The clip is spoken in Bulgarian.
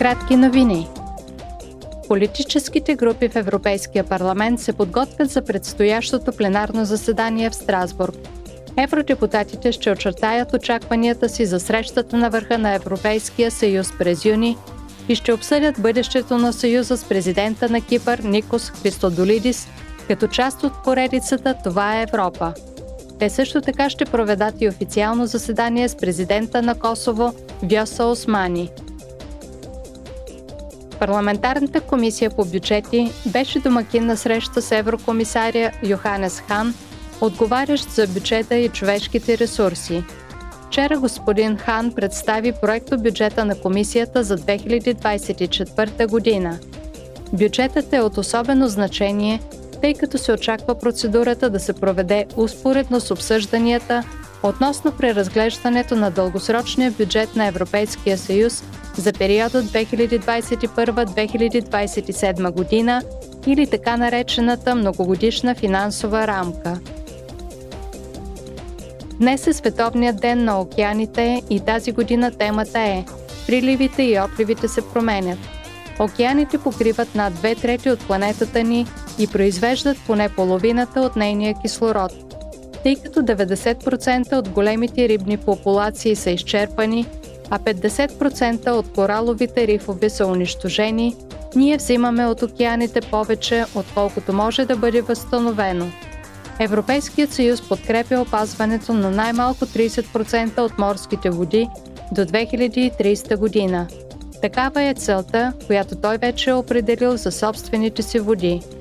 Кратки новини. Политическите групи в Европейския парламент се подготвят за предстоящото пленарно заседание в Страсбург. Евродепутатите ще очертаят очакванията си за срещата на върха на Европейския съюз през юни и ще обсъдят бъдещето на Съюза с президента на Кипър Никос Христодолидис като част от поредицата Това е Европа. Те също така ще проведат и официално заседание с президента на Косово Вьоса Османи – Парламентарната комисия по бюджети беше домакин на среща с еврокомисаря Йоханес Хан, отговарящ за бюджета и човешките ресурси. Вчера господин Хан представи проекто бюджета на комисията за 2024 година. Бюджетът е от особено значение, тъй като се очаква процедурата да се проведе успоредно с обсъжданията относно преразглеждането на дългосрочния бюджет на Европейския съюз за периода 2021-2027 година или така наречената многогодишна финансова рамка. Днес е Световният ден на океаните и тази година темата е Приливите и отливите се променят. Океаните покриват над две трети от планетата ни и произвеждат поне половината от нейния кислород. Тъй като 90% от големите рибни популации са изчерпани – а 50% от кораловите рифове са унищожени, ние взимаме от океаните повече, отколкото може да бъде възстановено. Европейският съюз подкрепя опазването на най-малко 30% от морските води до 2030 година. Такава е целта, която той вече е определил за собствените си води –